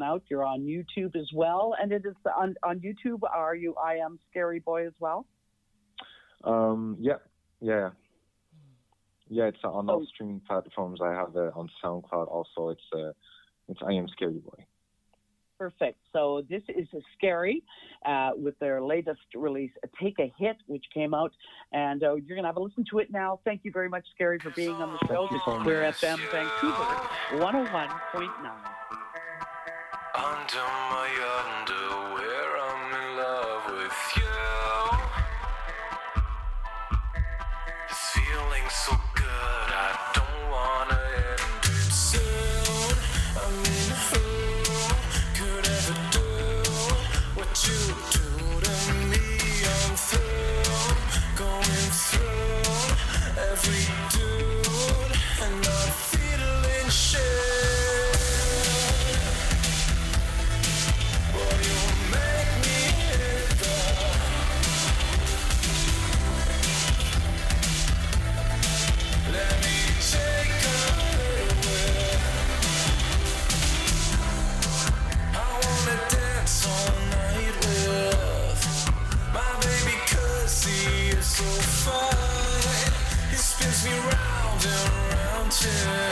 out. You're on YouTube as well, and it is on on YouTube. Are you? I am Scary Boy as well. Um, yeah, yeah, yeah. It's on all streaming platforms. I have it on SoundCloud also. It's uh, it's I am Scary Boy. Perfect. So this is a scary uh, with their latest release, Take a Hit, which came out, and uh, you're going to have a listen to it now. Thank you very much, Scary, for being on the show. This is Queer FM Vancouver, 101.9. Under my underwear, and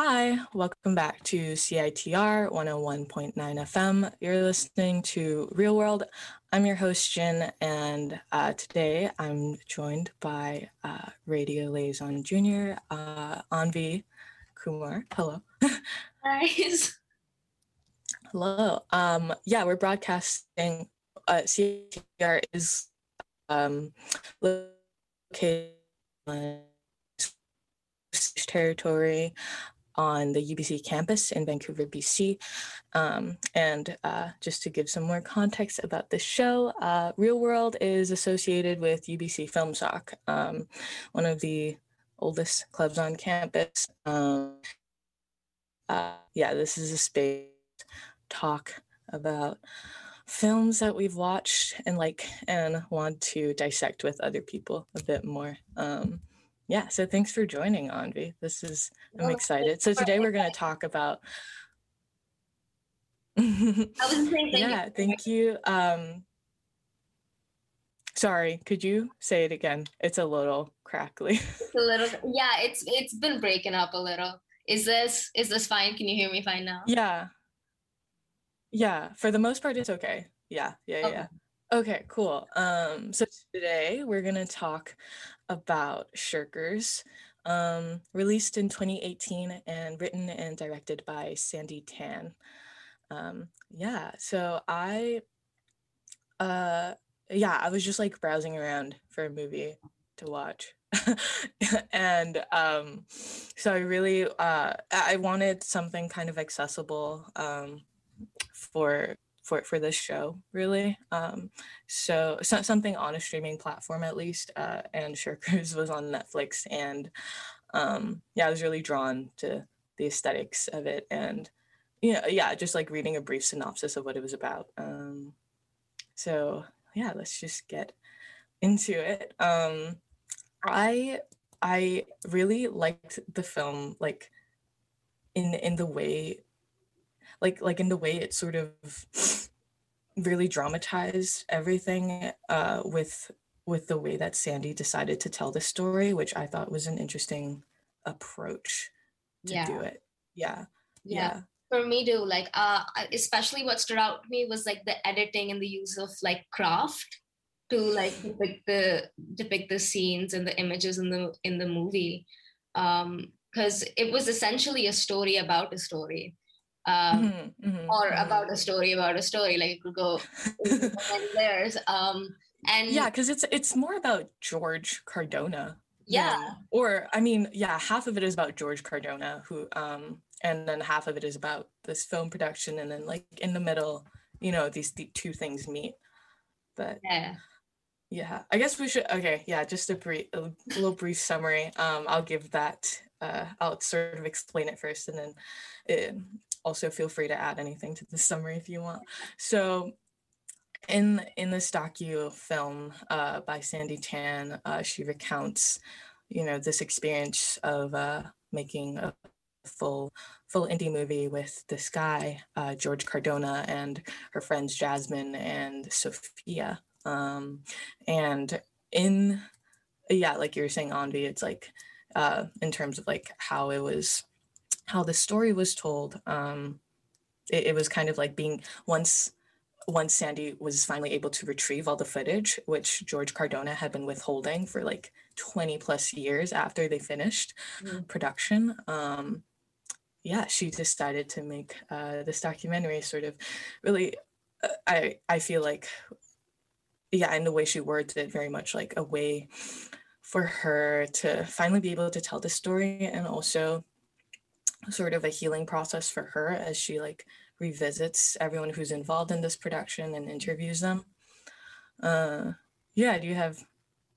Hi, welcome back to CITR 101.9 FM. You're listening to Real World. I'm your host, Jin, and uh, today I'm joined by uh, Radio Liaison Junior, uh, Anvi Kumar. Hello. Guys. Hello. Um, yeah, we're broadcasting. Uh, CITR is um, located territory on the UBC campus in Vancouver, BC. Um, and uh, just to give some more context about the show, uh, Real World is associated with UBC Film Soc, um, one of the oldest clubs on campus. Um, uh, yeah, this is a space talk about films that we've watched and like and want to dissect with other people a bit more. Um, yeah, so thanks for joining, Anvi. This is I'm excited. So today we're going to talk about. I was saying thank yeah, thank you. Um, Sorry, could you say it again? It's a little crackly. It's a little yeah, it's it's been breaking up a little. Is this is this fine? Can you hear me fine now? Yeah. Yeah, for the most part it's okay. Yeah, yeah, Okay. yeah. Okay, cool. Um so today we're going to talk about Shirkers. Um released in 2018 and written and directed by Sandi Tan. Um yeah, so I uh yeah, I was just like browsing around for a movie to watch. and um so I really uh I wanted something kind of accessible um for for for this show really. Um so, so something on a streaming platform at least uh and Shirkers was on Netflix and um yeah I was really drawn to the aesthetics of it and you know yeah just like reading a brief synopsis of what it was about. Um so yeah let's just get into it. Um i i really liked the film like in in the way like like in the way it sort of really dramatized everything uh with with the way that sandi decided to tell the story which i thought was an interesting approach to Yeah. do it yeah yeah. yeah For me too, like uh especially what stood out to me was like the editing and the use of like craft to like depict the depict the scenes and the images in the in the movie. Um because it was essentially a story about a story. Um Mhm, mhm, or mhm. about a story about a story. Like it could go many layers. Um and yeah because it's it's more about george cardona Yeah. than- or i mean yeah half of it is about george cardona who um and then half of it is about this film production and then like in the middle you know these the two things meet but yeah. yeah i guess we should okay yeah just a brief a little brief summary um i'll give that uh i'll sort of explain it first and then um, also feel free to add anything to the summary if you want. So in in this docu film uh by sandi tan uh she recounts you know this experience of uh making a full full indie movie with this guy uh george cardona and her friends jasmine and sophia. Um and in yeah like you were saying Anvi, it's like uh in terms of like how it was how the story was told um it, it was kind of like being once once sandi was finally able to retrieve all the footage which george cardona had been withholding for like 20 plus years after they finished Mm. production um yeah she decided to make uh this documentary sort of really uh, i i feel like yeah, and the way she words it, very much like a way for her to finally be able to tell the story and also sort of a healing process for her as she like revisits everyone who's involved in this production and interviews them. Uh yeah, do you have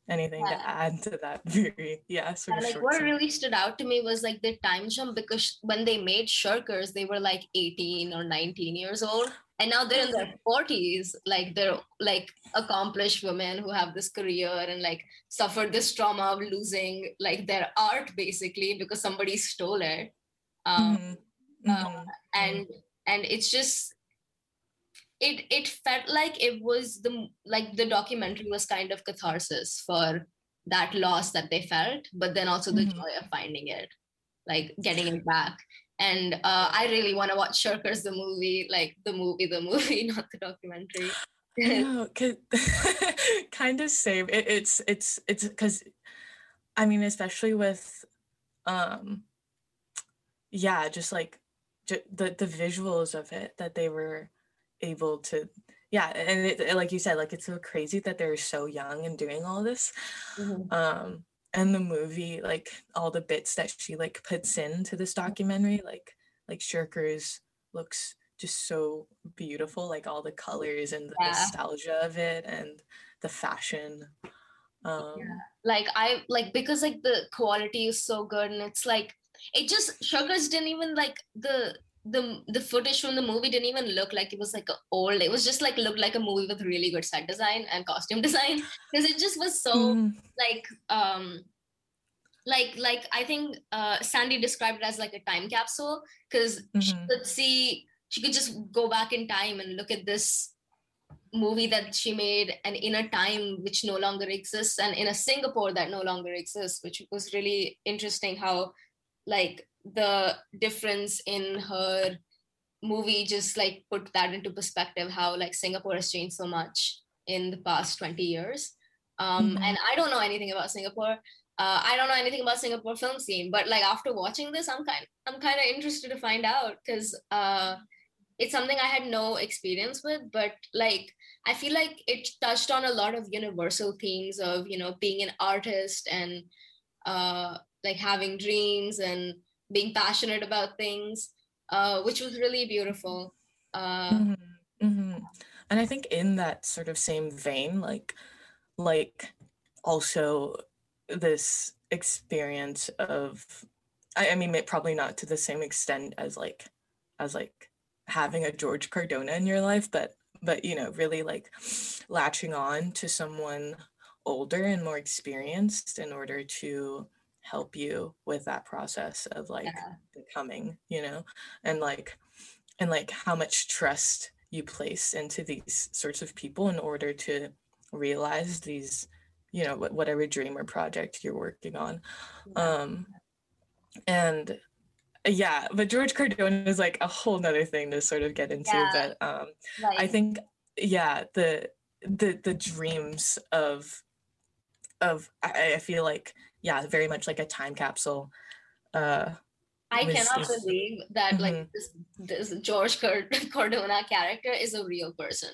anything Yeah. to add to that very yeah, sort And of like what really stood out to me was like the time jump because when they made Shirkers, they were like 18 or 19 years old. And now they're in their 40s, like they're like accomplished women who have this career and like suffered this trauma of losing like their art basically because somebody stole it. Um, Mhm, uh, mhm, and and it's just it it felt like it was the like the documentary was kind of catharsis for that loss that they felt but then also the Mhm. joy of finding it like getting it back and uh, i really want to watch shirkers the movie like the movie the movie not the documentary could kind of same. It, it's it's it's because, I mean, especially with, um, yeah, just like ju- the the visuals of it that they were able to, yeah, and it, it- like you said, like it's so crazy that they're so young and doing all this, Mhm. um, and the movie, like all the bits that she like puts into this documentary, like like Shirkers looks just so beautiful like all the colors and the Yeah. nostalgia of it and the fashion um like i like because like the quality is so good and it's like it just shirkers didn't even like the the the footage from the movie didn't even look like it was like a old it was just like looked like a movie with really good set design and costume design because it just was so mm, like um like like i think uh sandi described it as like a time capsule because she Mhm. could see she could just go back in time and look at this movie that she made and in a time which no longer exists and in a singapore that no longer exists which was really interesting how like the difference in her movie just like put that into perspective how like singapore has changed so much in the past 20 years um, mm-hmm. and i don't know anything about singapore uh, i don't know anything about singapore film scene but like after watching this i'm kind i'm kind of interested to find out because uh, it's something i had no experience with but like i feel like it touched on a lot of universal themes of you know being an artist and uh, like having dreams and being passionate about things uh, which was really beautiful. Uh, mm-hmm. Mm-hmm. And I think in that sort of same vein, like, like also this experience of, I, I mean, probably not to the same extent as like, as like having a George Cardona in your life, but but you know, really like latching on to someone older and more experienced in order to help you with that process of like yeah. becoming you know and like and like how much trust you place into these sorts of people in order to realize these you know whatever dream or project you're working on um and yeah but george cardona is like a whole nother thing to sort of get into yeah. but um like, i think yeah the the the dreams of of I, I feel like yeah, very much like a time capsule. Uh, I cannot believe that mm-hmm. like this this George Cardona character is a real person.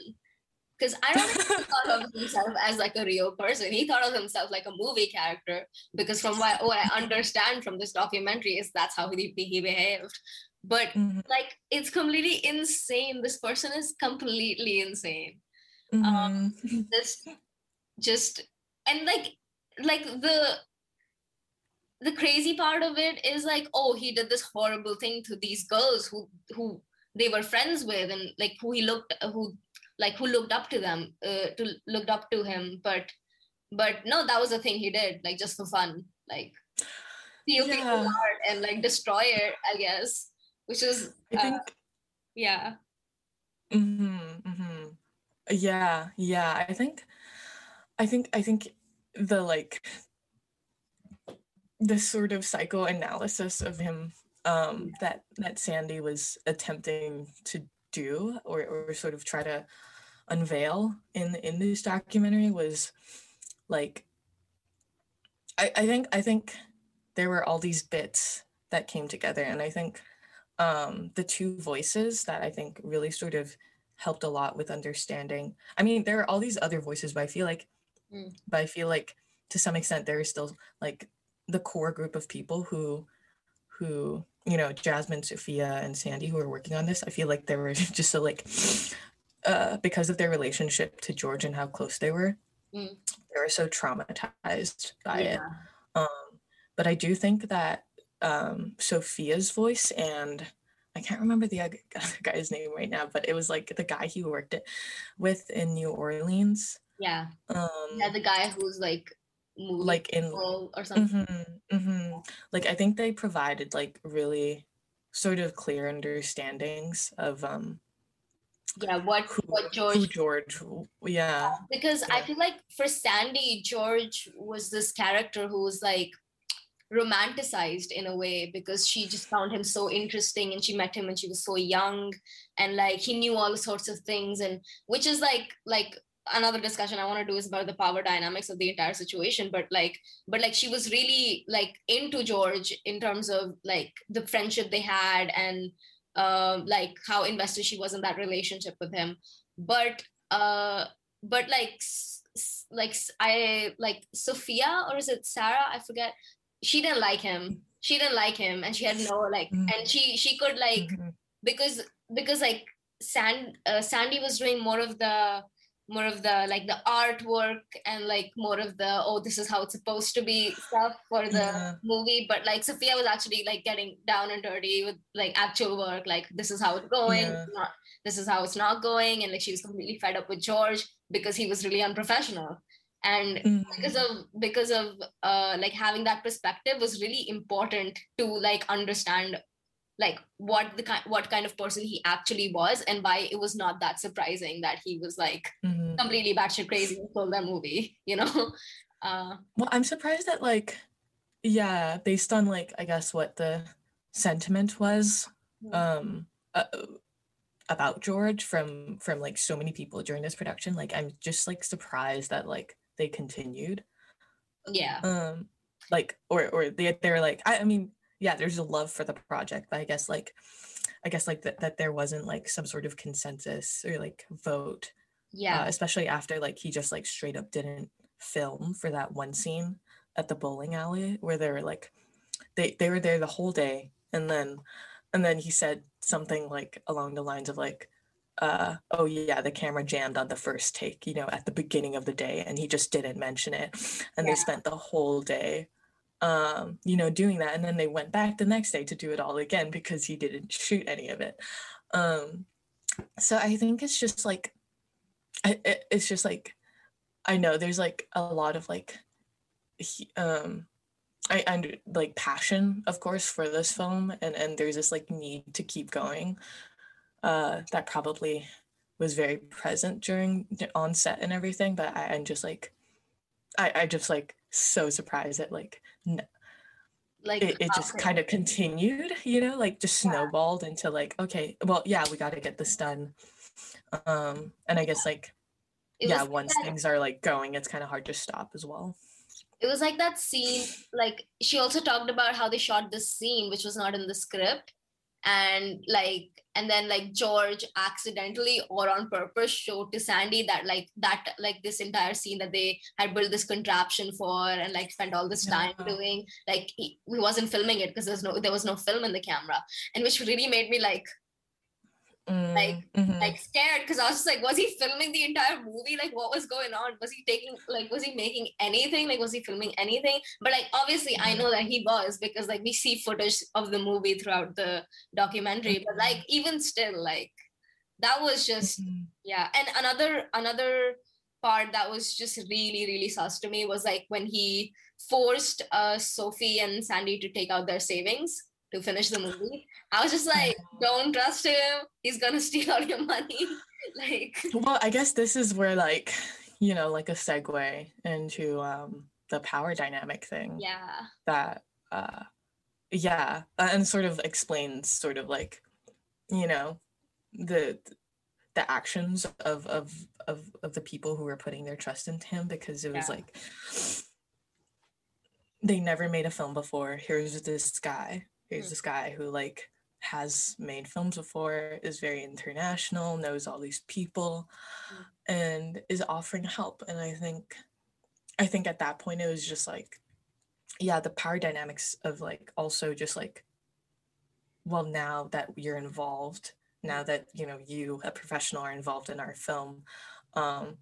Because I don't think he thought of himself as like a real person. He thought of himself like a movie character. Because from what, what I understand from this documentary is that's how he, he behaved. But mm-hmm. like it's completely insane. This person is completely insane. Mm-hmm. Um, this just and like like the the crazy part of it is like oh he did this horrible thing to these girls who who they were friends with and like who he looked who like who looked up to them uh, to looked up to him but but no that was the thing he did like just for fun like steal yeah. people's heart and like destroy it i guess which is uh, think, yeah mm-hmm, mm-hmm. yeah yeah i think i think i think the like this sort of psychoanalysis of him um, that that Sandi was attempting to do or, or sort of try to unveil in in this documentary was like I, I think I think there were all these bits that came together and I think um, the two voices that I think really sort of helped a lot with understanding. I mean, there are all these other voices, but I feel like, mm. but I feel like to some extent there is still like the core group of people who who you know jasmine sophia and sandi who are working on this i feel like they were just so like uh, because of their relationship to george and how close they were mm. they were so traumatized by yeah. it um, but i do think that um, sophia's voice and i can't remember the other guy's name right now but it was like the guy he worked it with in new orleans yeah um yeah the guy who's like like in or something. Mm-hmm, mm-hmm. Like I think they provided like really sort of clear understandings of um yeah what who, what George George yeah because yeah. I feel like for Sandi George was this character who was like romanticized in a way because she just found him so interesting and she met him when she was so young and like he knew all sorts of things and which is like like another discussion i want to do is about the power dynamics of the entire situation but like but like she was really like into george in terms of like the friendship they had and um like how invested she was in that relationship with him but uh but like like i like sophia or is it sarah i forget she didn't like him she didn't like him and she had no like mm-hmm. and she she could like mm-hmm. because because like sand uh, sandi was doing more of the more of the like the artwork and like more of the oh this is how it's supposed to be stuff for the yeah. movie but like sophia was actually like getting down and dirty with like actual work like this is how it's going yeah. not this is how it's not going and like she was completely fed up with george because he was really unprofessional and mm-hmm. because of because of uh like having that perspective was really important to like understand like what the kind what kind of person he actually was and why it was not that surprising that he was like Mhm. completely batshit crazy and stole that movie you know uh Well, I'm surprised that like, yeah, based on like I guess what the sentiment was, Mm. um, uh, about George from from like so many people during this production. Like, I'm just like surprised that like they continued. yeah Um, like or or they they're like I, I mean yeah, there's a love for the project, but I guess like, I guess like that that there wasn't like some sort of consensus or like vote yeah uh, especially after like he just like straight up didn't film for that one scene at the bowling alley where they were like they they were there the whole day and then and then he said something like along the lines of like uh oh yeah the camera jammed on the first take you know at the beginning of the day and he just didn't mention it and Yeah. they spent the whole day um you know doing that and then they went back the next day to do it all again because he didn't shoot any of it. Um so i think it's just like it, it's just like i know there's like a lot of like he, um i and like passion of course for this film and and there's this like need to keep going uh that probably was very present during on set and everything but I, i'm just like i i just like so surprised that like like it, it just kind of continued you know like just Yeah. snowballed into like okay well yeah we got to get this done. Um and i guess like it yeah once that- things are like going it's kind of hard to stop as well. It was like that scene like she also talked about how they shot this scene which was not in the script and like and then like george accidentally or on purpose showed to sandi that like that like this entire scene that they had built this contraption for and like spent all this time Yeah. doing like he, he wasn't filming it because there's no there was no film in the camera and which really made me like Mm, mhm. like scared because I was just like, was he filming the entire movie? Like, what was going on? Was he taking like, was he making anything? Like, was he filming anything? But like, obviously, I know that he was because like we see footage of the movie throughout the documentary. But like, even still, like, that was just Mhm. yeah. And another another part that was just really really sus to me was like when he forced uh Sophie and Sandi to take out their savings to finish the movie. I was just like, don't trust him. He's gonna steal all your money. like, well i guess this is where like you know like a segue into um the power dynamic thing yeah, that uh yeah uh, and sort of explains sort of like you know the the actions of of of, of the people who were putting their trust into him because it was Yeah. like they never made a film before here's this guy here's Mm. this guy who like has made films before is very international knows all these people Mm. and is offering help and i think i think at that point it was just like yeah the power dynamics of like also just like well now that you're involved now that you know you a professional are involved in our film um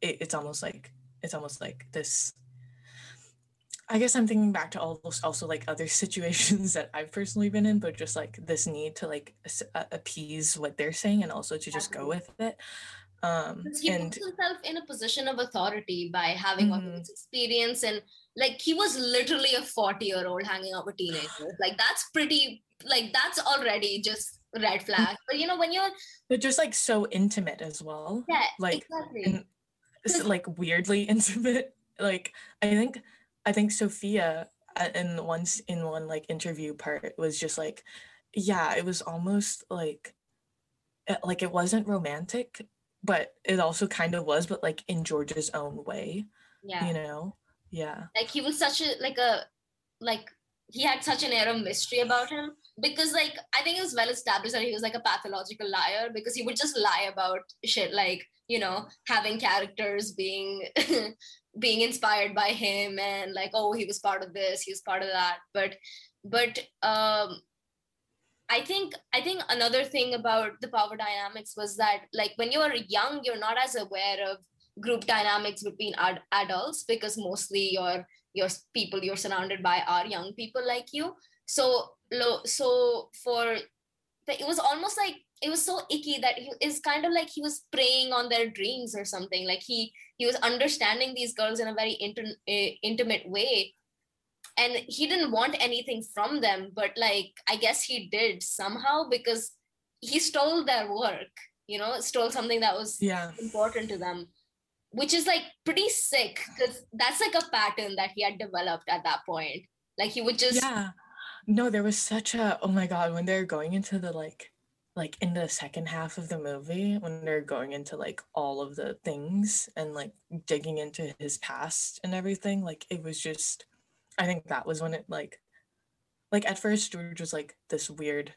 it, it's almost like it's almost like this i guess i'm thinking back to all those also like other situations that i've personally been in but just like this need to like appease what they're saying and also to just go with it um he and puts himself in a position of authority by having all Mhm. this experience and like he was literally a 40 year old hanging out with teenagers. Like that's pretty like that's already just red flag. But you know, when you're but just like so intimate as well yeah, like exactly. and like weirdly intimate like i think i think sophia uh, in once in one like interview part was just like yeah it was almost like uh, like it wasn't romantic but it also kind of was but like in george's own way yeah. you know yeah like he was such a like a like he had such an air of mystery about him because like i think it was well established that he was like a pathological liar because he would just lie about shit like you know having characters being being inspired by him and like oh he was part of this he was part of that but but um I think I think another thing about the power dynamics was that like when you're young, you're not as aware of group dynamics between ad- adults because mostly your your people you're surrounded by are young people like you. So so for it was almost like it was so icky that he is kind of like he was preying on their dreams or something. Like he he was understanding these girls in a very inter- uh, intimate way. And he didn't want anything from them but like i guess he did somehow because he stole their work you know stole something that was yeah. important to them which is like pretty sick because that's like a pattern that he had developed at that point. Like he would just yeah. No there was such a oh my god when they're going into the like like in the second half of the movie when they're going into like all of the things and like digging into his past and everything like it was just i think that was when it like like at first george was like this weird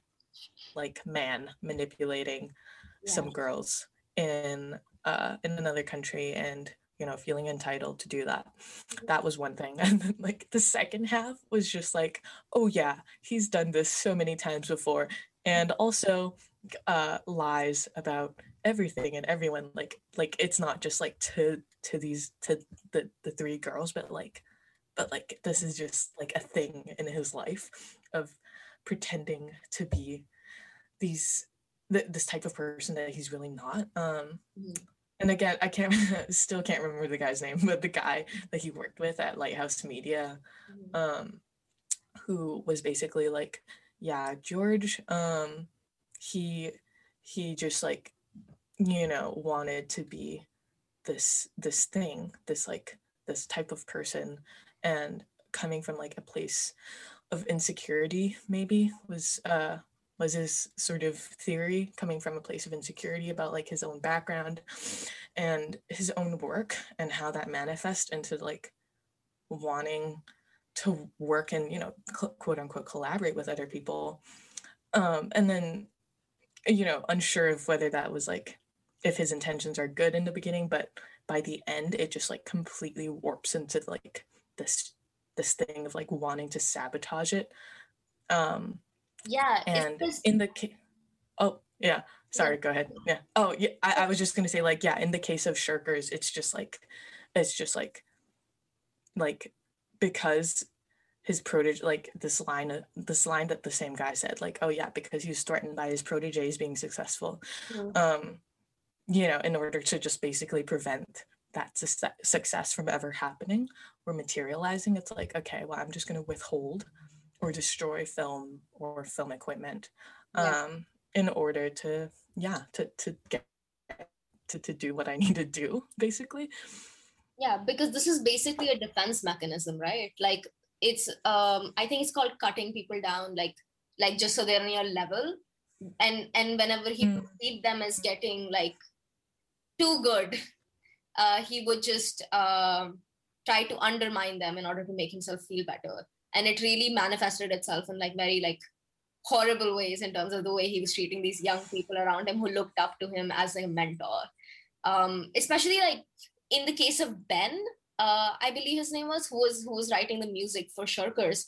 like man manipulating Yeah. some girls in uh in another country and you know feeling entitled to do that. That was one thing. And then like the second half was just like oh yeah he's done this so many times before. And also uh lies about everything and everyone like like it's not just like to to these to the the three girls but like but like this is just like a thing in his life of pretending to be these th- this type of person that he's really not um Mhm. and again i can't still can't remember the guy's name but the guy that he worked with at lighthouse media Mhm. um who was basically like yeah george um he he just like you know wanted to be this this thing this like this type of person. And coming from like a place of insecurity maybe was uh was his sort of theory coming from a place of insecurity about like his own background and his own work and how that manifests into like wanting to work and you know quote unquote collaborate with other people. Um and then you know unsure of whether that was like if his intentions are good in the beginning but by the end it just like completely warps into like this this thing of like wanting to sabotage it. Um yeah and just- in the case oh yeah sorry go ahead. Yeah. Oh yeah I, I was just gonna say like yeah in the case of shirkers it's just like it's just like like because his protege like this line this line that the same guy said like oh yeah because he was threatened by his proteges being successful Mhm. um you know in order to just basically prevent that success success from ever happening or materializing it's like okay well i'm just going to withhold or destroy film or film equipment Yeah. um in order to yeah to to get to, to do what i need to do basically yeah because this is basically a defense mechanism right like it's um i think it's called cutting people down like like just so they're on your level. And and whenever he Mm. perceived them as getting like too good uh he would just um try to undermine them in order to make himself feel better. And it really manifested itself in like very like horrible ways in terms of the way he was treating these young people around him who looked up to him as a mentor. Um especially like in the case of ben uh i believe his name was who was who was writing the music for shirkers.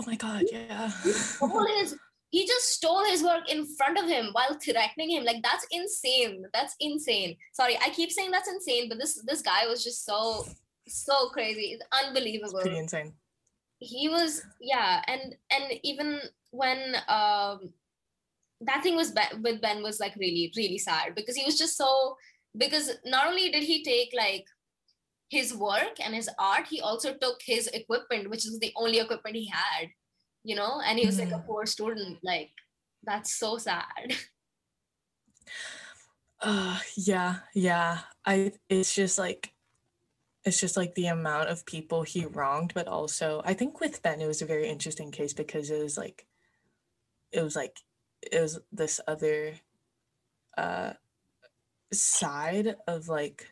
Oh my god yeah. stole his he just stole his work in front of him while threatening him. Like that's insane. That's insane. Sorry i keep saying that's insane but this this guy was just so so crazy. It's unbelievable. Pretty insane. He was yeah and and even when um that thing was ben, with ben was like really really sad because he was just so because not only did he take like his work and his art he also took his equipment which is the only equipment he had you know and he was like a Mhm. poor student like that's so sad uh yeah yeah i it's just like it's just like the amount of people he wronged but also i think with ben it was a very interesting case because it was like it was like it was this other uh side of like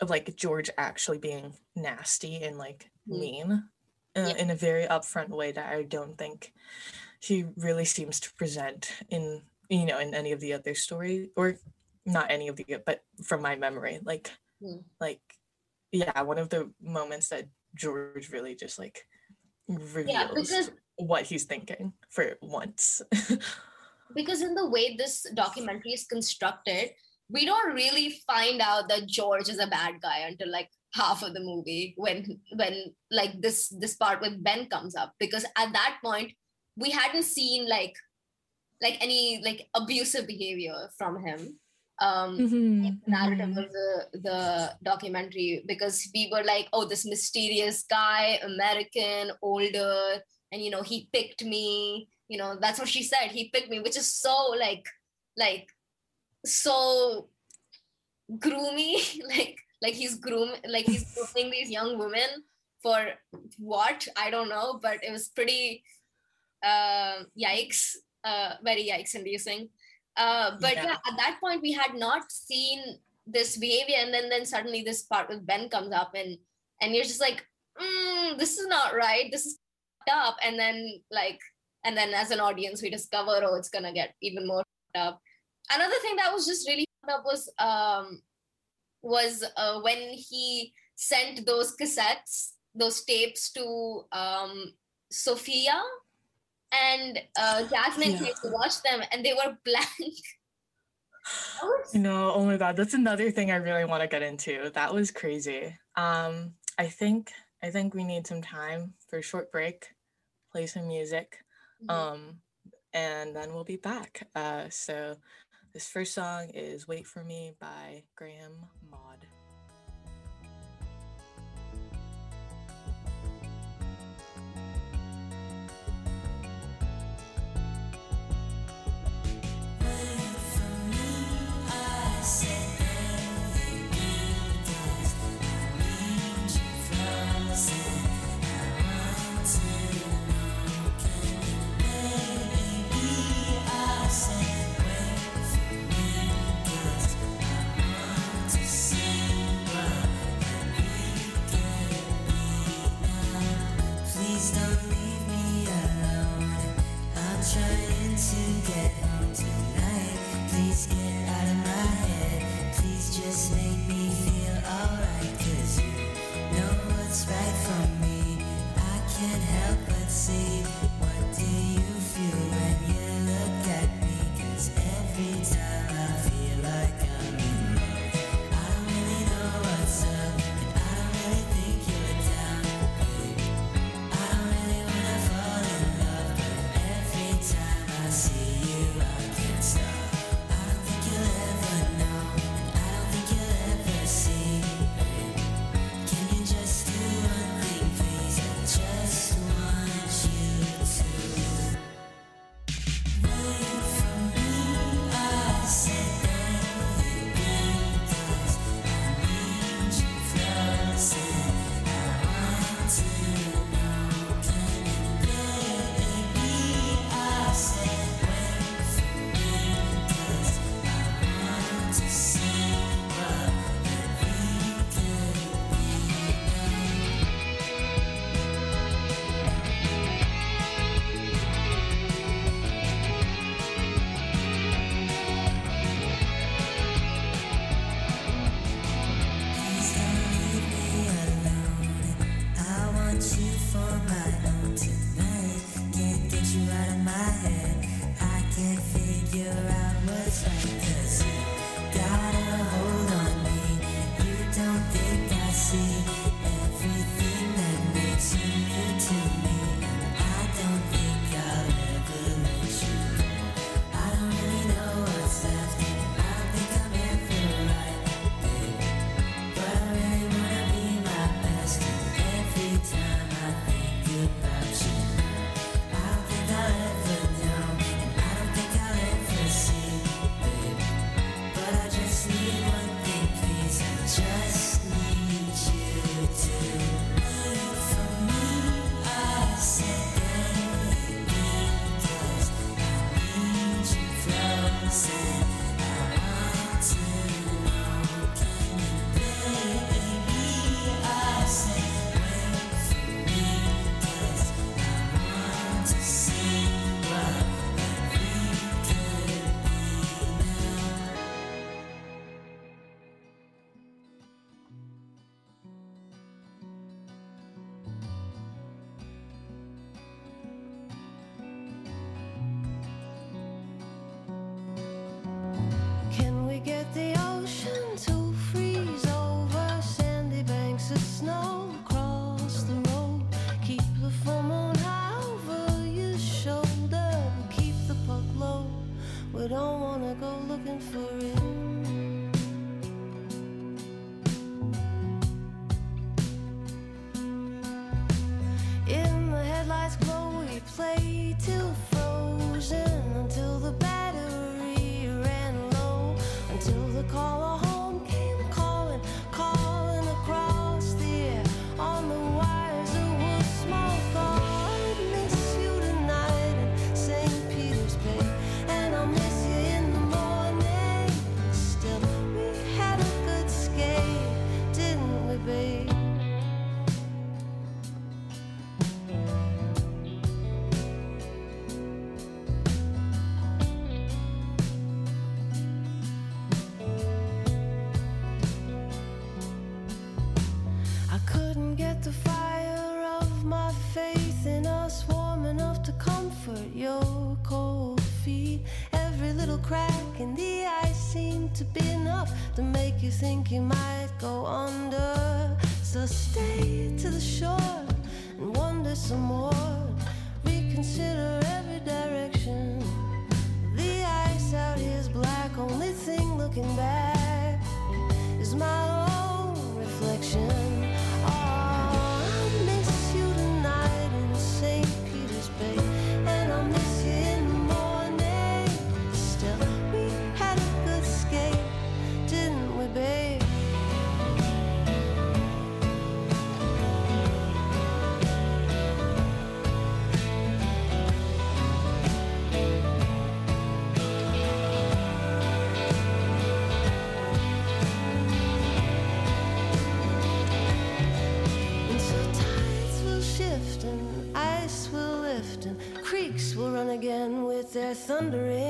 of like george actually being nasty and like Mm. mean uh, Yeah. in a very upfront way that i don't think he really seems to present in you know in any of the other story or not any of the but from my memory like Hmm. like yeah one of the moments that george really just like reveals yeah because what he's thinking for once because in the way this documentary is constructed we don't really find out that george is a bad guy until like half of the movie when when like this this part with ben comes up because at that point we hadn't seen like like any like abusive behavior from him um mm-hmm. narrative mm-hmm. of the the documentary because we were like oh this mysterious guy american older and you know he picked me you know that's what she said he picked me which is so like like so groomy like like he's groom like he's grooming these young women for what? I don't know but it was pretty uh yikes uh very yikes inducing. Uh but yeah. yeah at that point we had not seen this behavior and then then suddenly this part with ben comes up and and you're just like mm, this is not right. This is up. And then like and then as an audience we discover oh it's gonna get even more up another thing that was just really fun up was um was uh, when he sent those cassettes those tapes to um sophia and uh jasmine yeah. came to watch them and they were blank no oh my god that's another thing i really want to get into that was crazy um i think i think we need some time for a short break play some music mm-hmm. um and then we'll be back uh so this first song is Wait for Me by Graham Maud. Yeah. Again with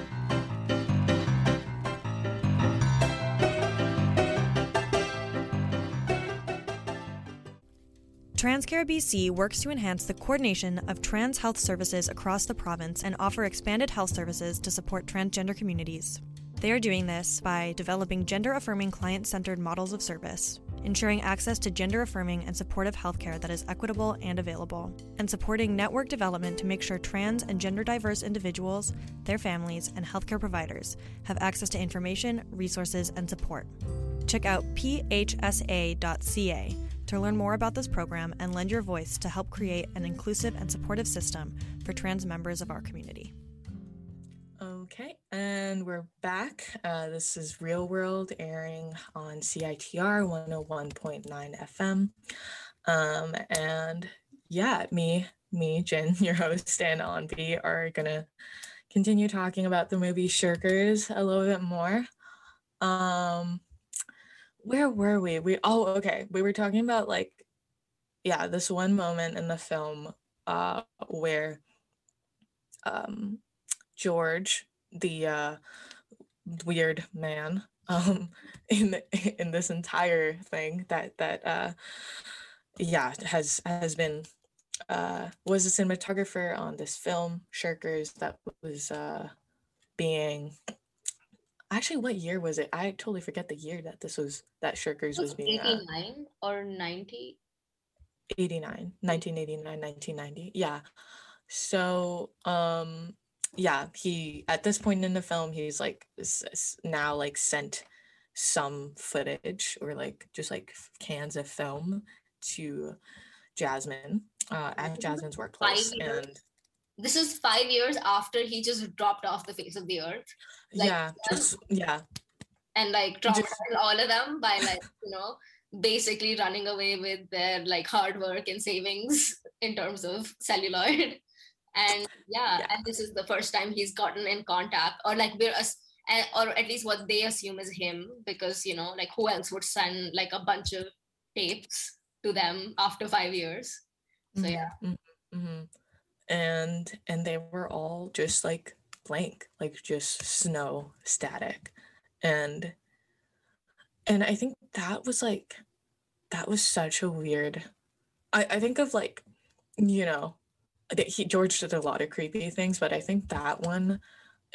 TransCare BC works to enhance the coordination of trans health services across the province and offer expanded health services to support transgender communities. They are doing this by developing gender affirming client centered models of service, ensuring access to gender affirming and supportive healthcare that is equitable and available, and supporting network development to make sure trans and gender diverse individuals, their families, and healthcare providers have access to information, resources, and support. Check out phsa.ca to learn more about this program and lend your voice to help create an inclusive and supportive system for trans members of our community. Okay, and we're back. Uh, this is Real World airing on CITR 101.9 FM. Um, and yeah, me, me, Jin, your host, and Anvi are gonna continue talking about the movie Shirkers a little bit more. Um, where were we? We oh okay. We were talking about like yeah, this one moment in the film uh where um George, the uh weird man, um in in this entire thing that that uh yeah has has been uh was a cinematographer on this film Shirkers that was uh being actually what year was it? I totally forget the year that this was that shirkers was being uh, 89 or 90 89 1989 1990 yeah. So um yeah he at this point in the film he's like now like sent some footage or like just like cans of film to jasmine uh at jasmine's workplace and this is five years after he just dropped off the face of the earth. Like, yeah just yeah. And like Just- all of them by like you know basically running away with their like hard work and savings in terms of celluloid. And yeah, Yeah. and this is the first time he's gotten in contact or like we're us or at least what they assume is him because you know like who else would send like a bunch of tapes to them after five years? So Mhm, yeah. mhm, mhm. And and they were all just like blank like just snow static and and i think that was like that was such a weird i i think of like you know he george did a lot of creepy things but i think that one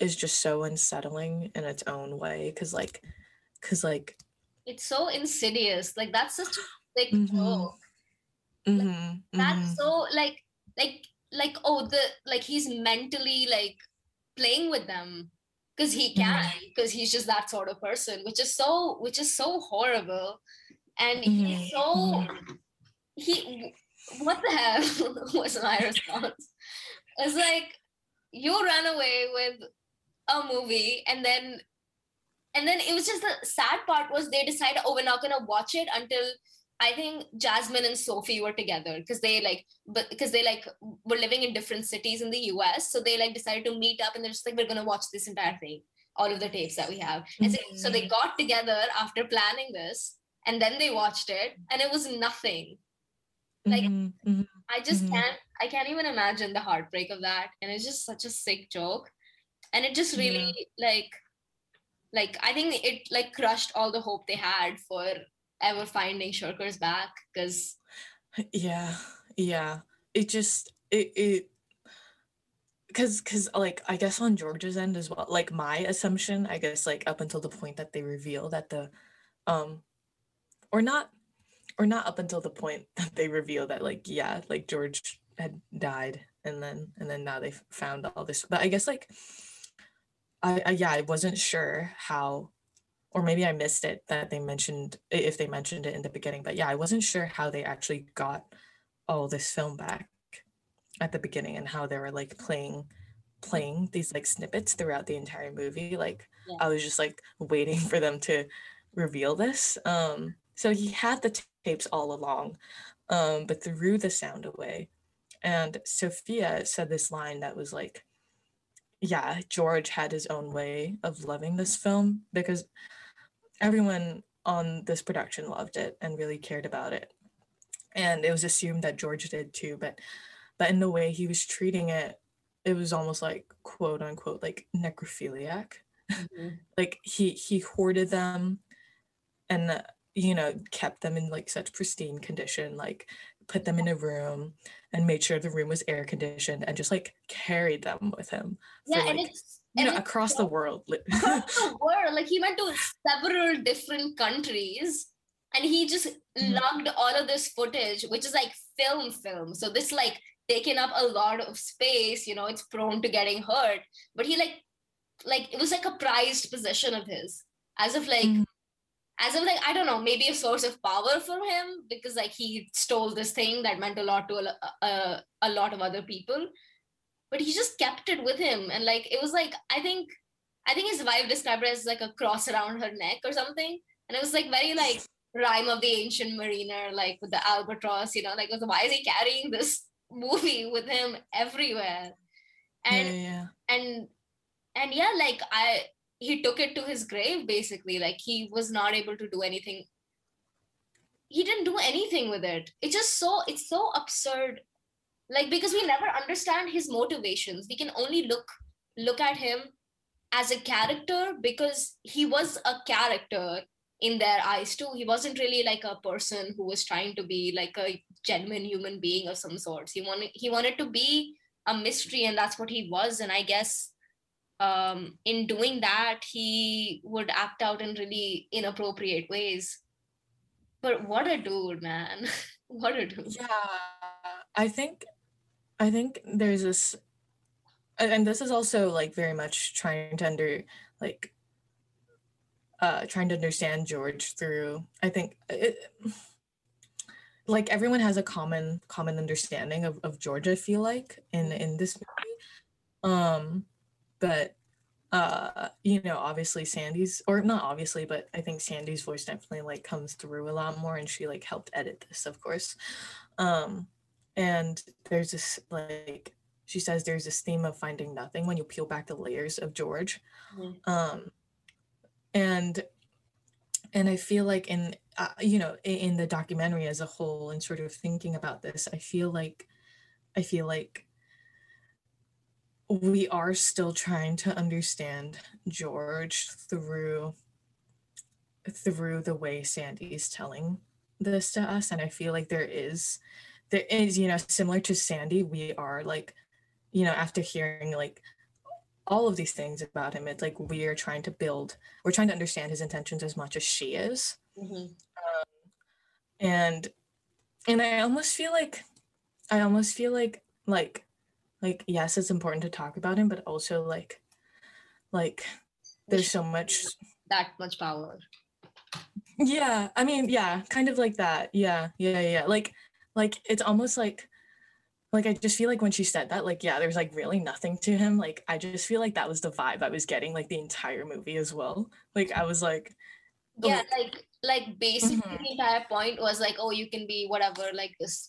is just so unsettling in its own way because like because like it's so insidious like that's such a big Mhm. joke mhm, that's mhm. so like like like oh the like he's mentally like playing with them. Because he mm-hmm. can because he's just that sort of person which is so which is so horrible. And he's mm-hmm. so he what the hell was my response? It's like you ran away with a movie and then and then it was just the sad part was they decided oh we're not gonna watch it until I think Jasmine and Sophie were together because they like, but because they like were living in different cities in the US. So they like decided to meet up and they're just like, we're going to watch this entire thing, all of the tapes that we have. And so, so they got together after planning this and then they watched it and it was nothing. Like, Mm-hmm. I just Mhm. can't, I can't even imagine the heartbreak of that. And it's just such a sick joke. And it just really like, like, I think it like crushed all the hope they had for ever finding Shirkers back because yeah yeah. It just it it because because like i guess on george's end as well like my assumption i guess like up until the point that they reveal that the um or not or not up until the point that they reveal that like yeah like george had died and then and then now they found all this. But i guess like I, I yeah i wasn't sure how or maybe I missed it that they mentioned if they mentioned it in the beginning. But yeah, I wasn't sure how they actually got all this film back at the beginning and how they were like playing playing these like snippets throughout the entire movie. Like Yeah. I was just like waiting for them to reveal this. Um so he had the tapes all along, um, but threw the sound away. And Sophia said this line that was like, yeah, George had his own way of loving this film because everyone on this production loved it and really cared about it. And it was assumed that George did too, but but in the way he was treating it, it was almost like quote unquote like necrophiliac. like he he hoarded them and uh, you know kept them in like such pristine condition like put them in a room and made sure the room was air conditioned and just like carried them with him for, yeah, and like, it's you and know across the world across the world. Like he went to several different countries and he just Mhm. lugged all of this footage, which is like film film. So this like taking up a lot of space, you know, it's prone to getting hurt. But he like like it was like a prized possession of his. As if like Mhm. as if like I don't know, maybe a source of power for him because like he stole this thing that meant a lot to a, a, a lot of other people but he just kept it with him. And like it was like i think i think his wife described it as like a cross around her neck or something. And it was like very like rhyme of the ancient mariner like with the albatross you know like why is he carrying this movie with him everywhere? And yeah, yeah. and and yeah like i he took it to his grave basically. Like he was not able to do anything. He didn't do anything with it. It's just so it's so absurd like because we never understand his motivations. We can only look look at him as a character because he was a character in their eyes too. He wasn't really like a person who was trying to be like a genuine human being of some sorts. He wanted he wanted to be a mystery and that's what he was. And i guess um in doing that he would act out in really inappropriate ways. But what a dude man. What a dude. Yeah. I think i think there's this and this is also like very much trying to under like uh trying to understand george through i think it, like everyone has a common common understanding of, of george i feel like in in this movie. Um but uh you know obviously sandi's or not obviously but i think sandi's voice definitely like comes through a lot more and she like helped edit this of course. Um and there's this like she says there's this theme of finding nothing when you peel back the layers of george Mhm. um and and i feel like in uh, you know in, in the documentary as a whole and sort of thinking about this i feel like i feel like we are still trying to understand george through through the way sandi's telling this to us and i feel like there is there is you know similar to sandi we are like you know after hearing like all of these things about him it's like we are trying to build we're trying to understand his intentions as much as she is Mhm. and and i almost feel like i almost feel like like like yes it's important to talk about him but also like like there's so much that much power. Yeah, I mean, yeah, kind of like that. Yeah, yeah, yeah. Like, like it's almost like, like I just feel like when she said that, like, yeah, there's like really nothing to him. Like, I just feel like that was the vibe I was getting, like the entire movie as well. Like, I was like, yeah, like, like basically mm-hmm. the entire point was like, oh, you can be whatever, like this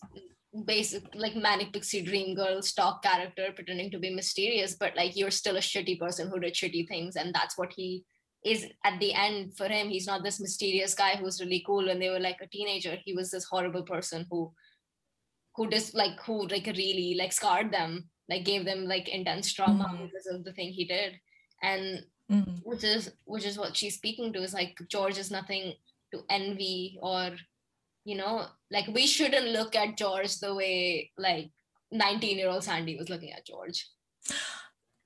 basic like manic pixie dream girl stock character pretending to be mysterious but like you're still a shitty person who did shitty things and that's what he is at the end for him he's not this mysterious guy who's really cool when they were like a teenager he was this horrible person who who just like who like really like scarred them like gave them like intense trauma mm-hmm. because of the thing he did and mm-hmm. which is which is what she's speaking to is like george is nothing to envy or you know like we shouldn't look at george the way like 19 year old sandi was looking at george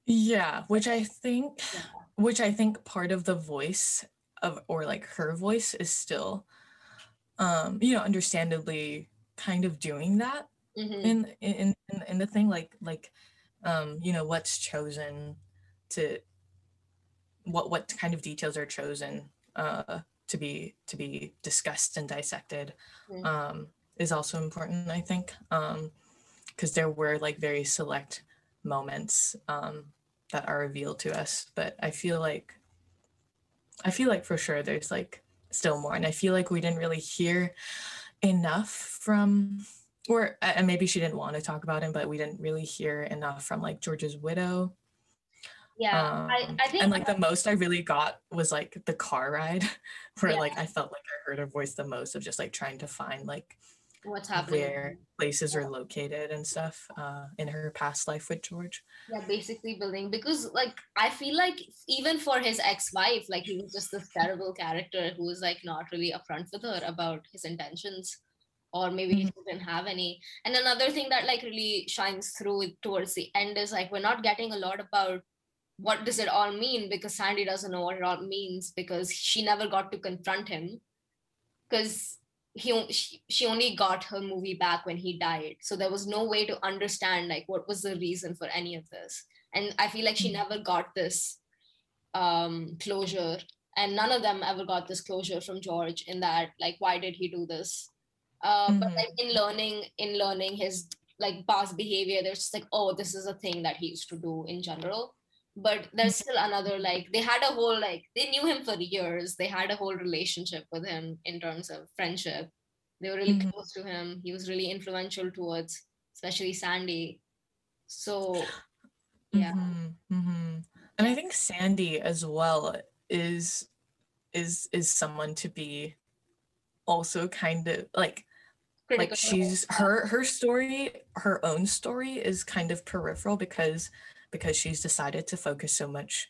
yeah which i think yeah. which i think part of the voice of or like her voice is still um you know understandably kind of doing that mm-hmm. in, in in in the thing like like um you know what's chosen to what what kind of details are chosen uh to be to be discussed and dissected mm-hmm. um, is also important i think Um because there were like very select moments um, that are revealed to us but i feel like i feel like for sure there's like still more and i feel like we didn't really hear enough from or and maybe she didn't want to talk about him but we didn't really hear enough from like george's widow yeah um, I, I think and like the most i really got was like the car ride where yeah. like i felt like i heard her voice the most of just like trying to find like what's happening where places are located and stuff uh in her past life with george. Yeah basically building because like i feel like even for his ex-wife like he was just this terrible character who was like not really upfront with her about his intentions or maybe mm-hmm. he didn't have any. And another thing that like really shines through towards the end is like we're not getting a lot about what does it all mean because sandi doesn't know what it all means because she never got to confront him. Because he she, she only got her movie back when he died. So there was no way to understand like what was the reason for any of this. And i feel like she mm-hmm. never got this um closure. And none of them ever got this closure from george in that like why did he do this? Uh, mm-hmm. but like in learning in learning his like past behavior there's like oh this is a thing that he used to do in general but there's still another like they had a whole like they knew him for years they had a whole relationship with him in terms of friendship they were really mm-hmm. close to him he was really influential towards especially sandi so yeah mm-hmm. Mm-hmm. and i think sandi as well is is is someone to be also kind of like Critical. like she's her her story her own story is kind of peripheral because because she's decided to focus so much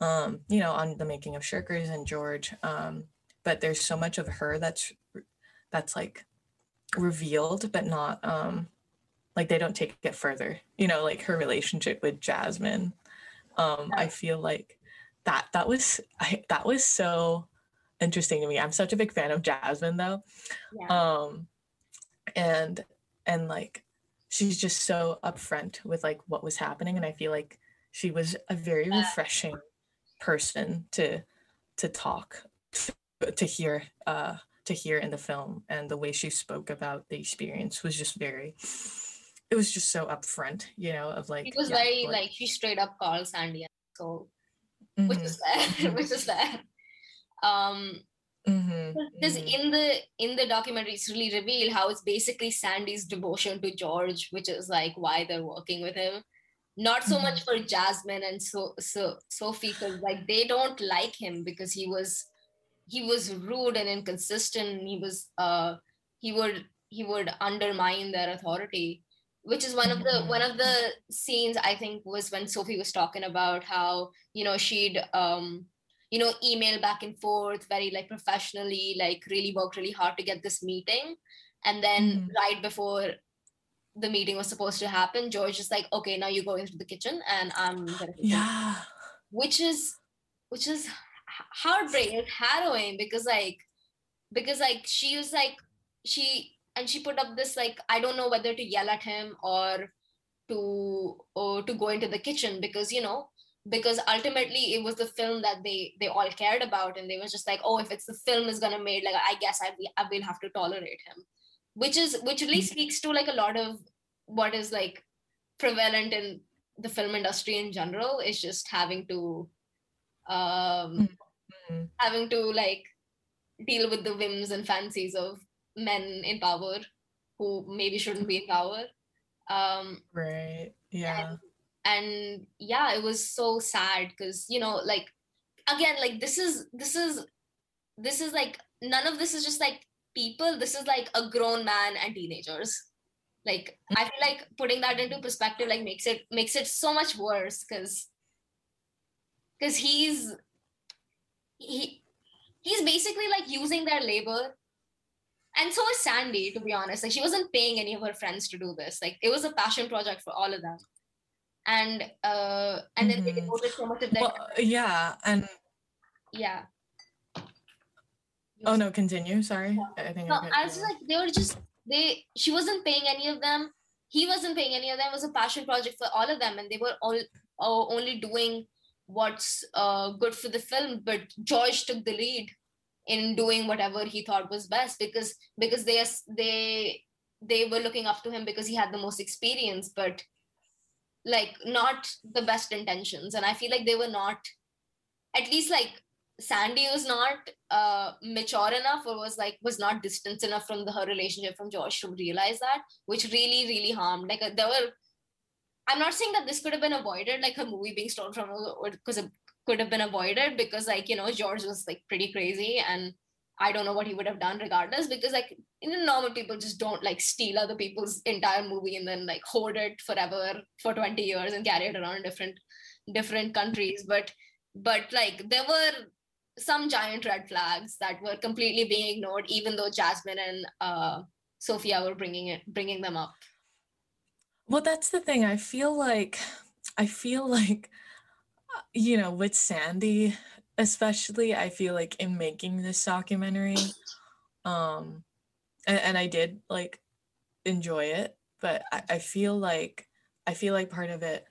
um, you know on the making of shirkers and george um, but there's so much of her that's that's like revealed but not um like they don't take it further you know like her relationship with jasmine. Um i feel like that that was I, that was so interesting to me. I'm such a big fan of jasmine though. Yeah. um and and like she's just so upfront with like what was happening and i feel like she was a very refreshing person to to talk to, hear uh to hear in the film and the way she spoke about the experience was just very it was just so upfront you know of like it was yeah, very like, like, she straight up called sandi so mm-hmm. which is there mm-hmm. which is there um Mm-hmm, because mm-hmm. in the in the documentary it's really revealed how it's basically sandi's devotion to george which is like why they're working with him not so mm-hmm. much for jasmine and so so sophie because like they don't like him because he was he was rude and inconsistent he was uh he would he would undermine their authority which is one of the one of the mm-hmm. scenes i think was when sophie was talking about how you know she'd um you know email back and forth very like professionally like really worked really hard to get this meeting. And then mm-hmm. right before the meeting was supposed to happen george is like okay now you go into the kitchen and i'm gonna yeah. Which is which is heartbreaking harrowing because like because like she was like she and she put up this like i don't know whether to yell at him or to or to go into the kitchen because you know because ultimately it was the film that they they all cared about and they were just like oh if it's the film is gonna made like i guess i, I will have to tolerate him which is which really Mm-hmm. speaks to like a lot of what is like prevalent in the film industry in general is just having to um Mhm. having to like deal with the whims and fancies of men in power who maybe shouldn't be in power um Right. Yeah. And yeah it was so sad because you know like again like this is this is this is like none of this is just like people. This is like a grown man and teenagers. Like i feel like putting that into perspective like makes it makes it so much worse because because he's he he's basically like using their labor. And so is sandi to be honest. Like she wasn't paying any of her friends to do this. Like it was a passion project for all of them and uh and then they Mhm. devoted so much of their Well, yeah. And yeah oh no, continue. Sorry. I think no I, was like they were just they she wasn't paying any of them he wasn't paying any of them it was a passion project for all of them and they were all only doing what's uh, good for the film but george took the lead in doing whatever he thought was best because because they they they were looking up to him because he had the most experience but like not the best intentions. And i feel like they were not at least like sandi was not uh mature enough or was like was not distant enough from the, her relationship from george to realize that which really really harmed. Like uh, there were i'm not saying that this could have been avoided like her movie being stolen from her because it could have been avoided because like you know george was like pretty crazy and i don't know what he would have done regardless because like you know normal people just don't like steal other people's entire movie and then like hoard it forever for 20 years and carry it around in different different countries but but like there were some giant red flags that were completely being ignored even though jasmine and uh sophia were bringing it bringing them up Well, that's the thing. I feel like, I feel like, you know, with Sandi, especially, I feel like in making this documentary, um, and, and I did like enjoy it, but I, I feel like, I feel like part of it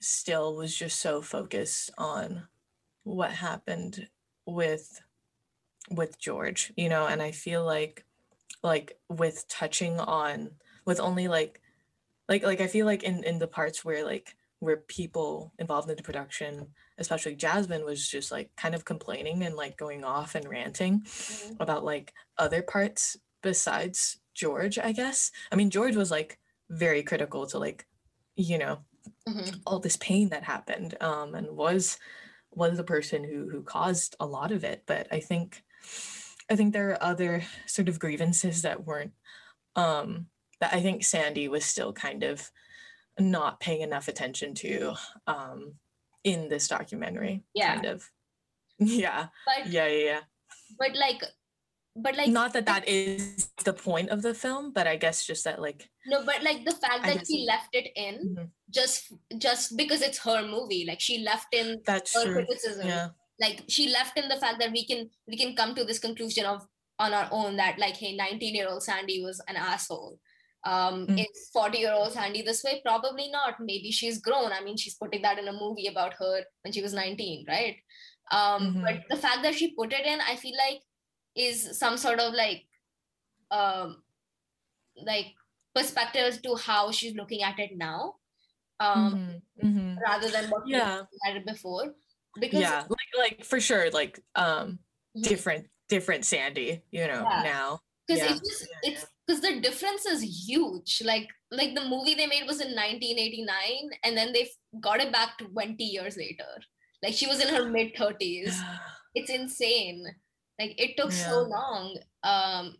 still was just so focused on what happened with with George, you know, and I feel like like with touching on with only like like like I feel like in in the parts where like where people involved in the production, especially Jasmine, was just like kind of complaining and like going off and ranting about like other parts besides George, I guess. I mean, George was like very critical to like, you know, Mhm. all this pain that happened, um, and was was the person who who caused a lot of it. But I think I think there are other sort of grievances that weren't um that I think Sandi was still kind of not paying enough attention to um in this documentary. Yeah. Kind of. Yeah. but Yeah, yeah, yeah. but like but like not that that is the point of the film, but I guess just that like no but like the fact that she left it in Mhm. just just because it's her movie like she left in that's her true. criticism Yeah. like she left in the fact that we can we can come to this conclusion of on our own that like hey 19 year old sandi was an asshole um Mm. is 40 year old sandi this way probably not maybe she's grown i mean she's putting that in a movie about her when she was 19 right um Mhm. but the fact that she put it in i feel like is some sort of like um like perspective to how she's looking at it now um Mhm, mhm. rather than what Yeah. at before because Yeah, like like for sure, like um Mhm. different different Sandi, you know, Yeah. now. because Yeah, it's just yeah, it's because the difference is huge. Like like the movie they made was in 1989 and then they got it back 20 years later. Like she was in her mid 30s it's insane. Like it took so long um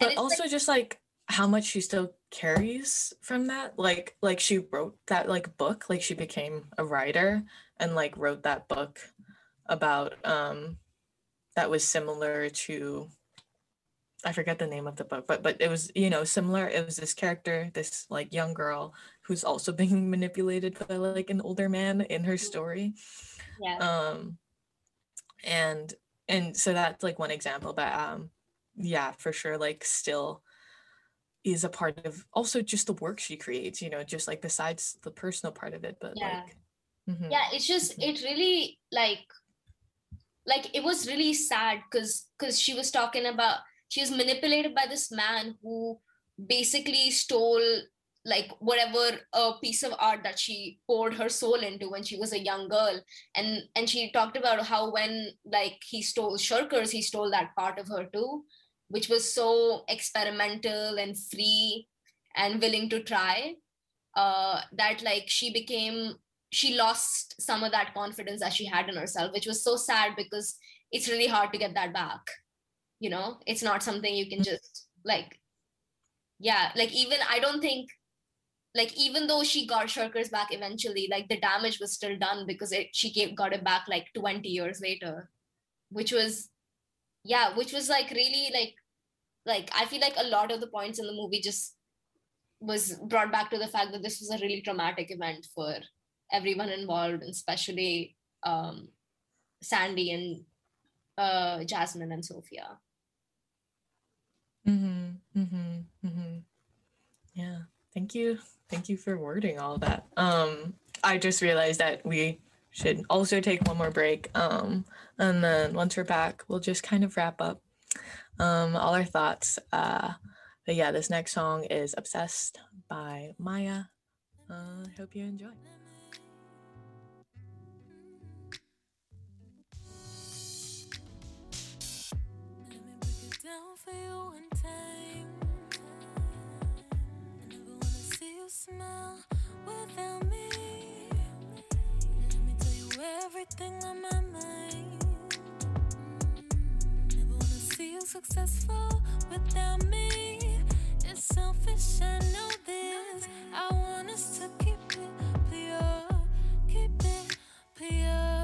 But also like, just like how much she still carries from that. Like like she wrote that like book, like she became a writer and like wrote that book about um that was similar to I forget the name of the book, but but it was you know similar. It was this character, this like young girl who's also being manipulated by like an older man in her story. yeah Um, and and so that's like one example, but um, yeah, for sure, like still is a part of also just the work she creates. You know, just like besides the personal part of it, but Yeah. like Mhm. yeah it's just it really like like it was really sad because because she was talking about she was manipulated by this man who basically stole like whatever a piece of art that she poured her soul into when she was a young girl. And and she talked about how when like he stole shirkers he stole that part of her too which was so experimental and free and willing to try uh that like she became she lost some of that confidence that she had in herself which was so sad because it's really hard to get that back you know it's not something you can just like yeah like even i don't think like even though she got shirkers back eventually like the damage was still done because it, she gave, got it back like 20 years later which was yeah which was like really like like i feel like a lot of the points in the movie just was brought back to the fact that this was a really traumatic event for everyone involved and especially um sandi and uh jasmine and sophia Mm-hmm. Mm-hmm. Mm-hmm. Yeah. Thank you. Thank you for wording all that. Um, I just realized that we should also take one more break. Um, and then once we're back, we'll just kind of wrap up um all our thoughts. Uh but yeah, this next song is Obsessed by Maya. Uh, hope you enjoy. for you wanna wanna successful without me. It's selfish, I know this. I to keep it pure, keep it pure.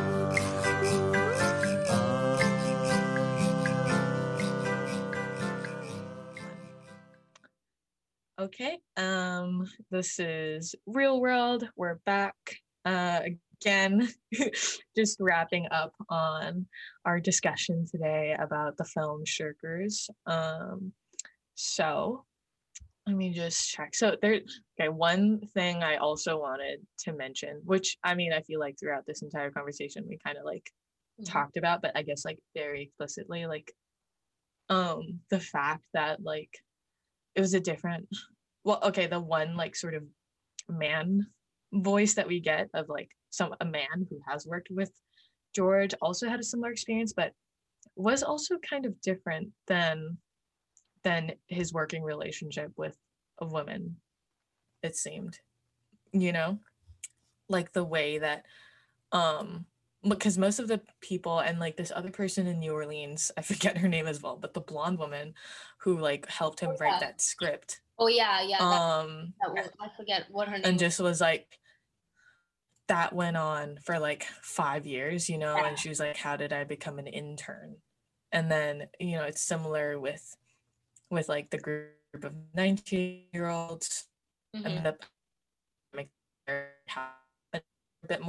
Um, this is Real World. We're back uh, again, just wrapping up on our discussion today about the film Shirkers. Um, so let me just check. So there, okay, one thing I also wanted to mention, which I mean, I feel like throughout this entire conversation we kind of like talked about, but I guess like very explicitly, like um the fact that like it was a different well okay the one like sort of man voice that we get of like some a man who has worked with george also had a similar experience but was also kind of different than than his working relationship with a woman it seemed you know? Like the way that um because most of the people and like this other person in New Orleans, I forget her name as well, but the blonde woman who like helped him Oh, write yeah. that script. Oh yeah, yeah. that- Um that was- I forget what her name. and was. just was like that went on for like five years, you know, Yeah. and she was like, How did I become an intern? And then, you know, it's similar with with like the group of 19 year olds Mhm. and the a bit more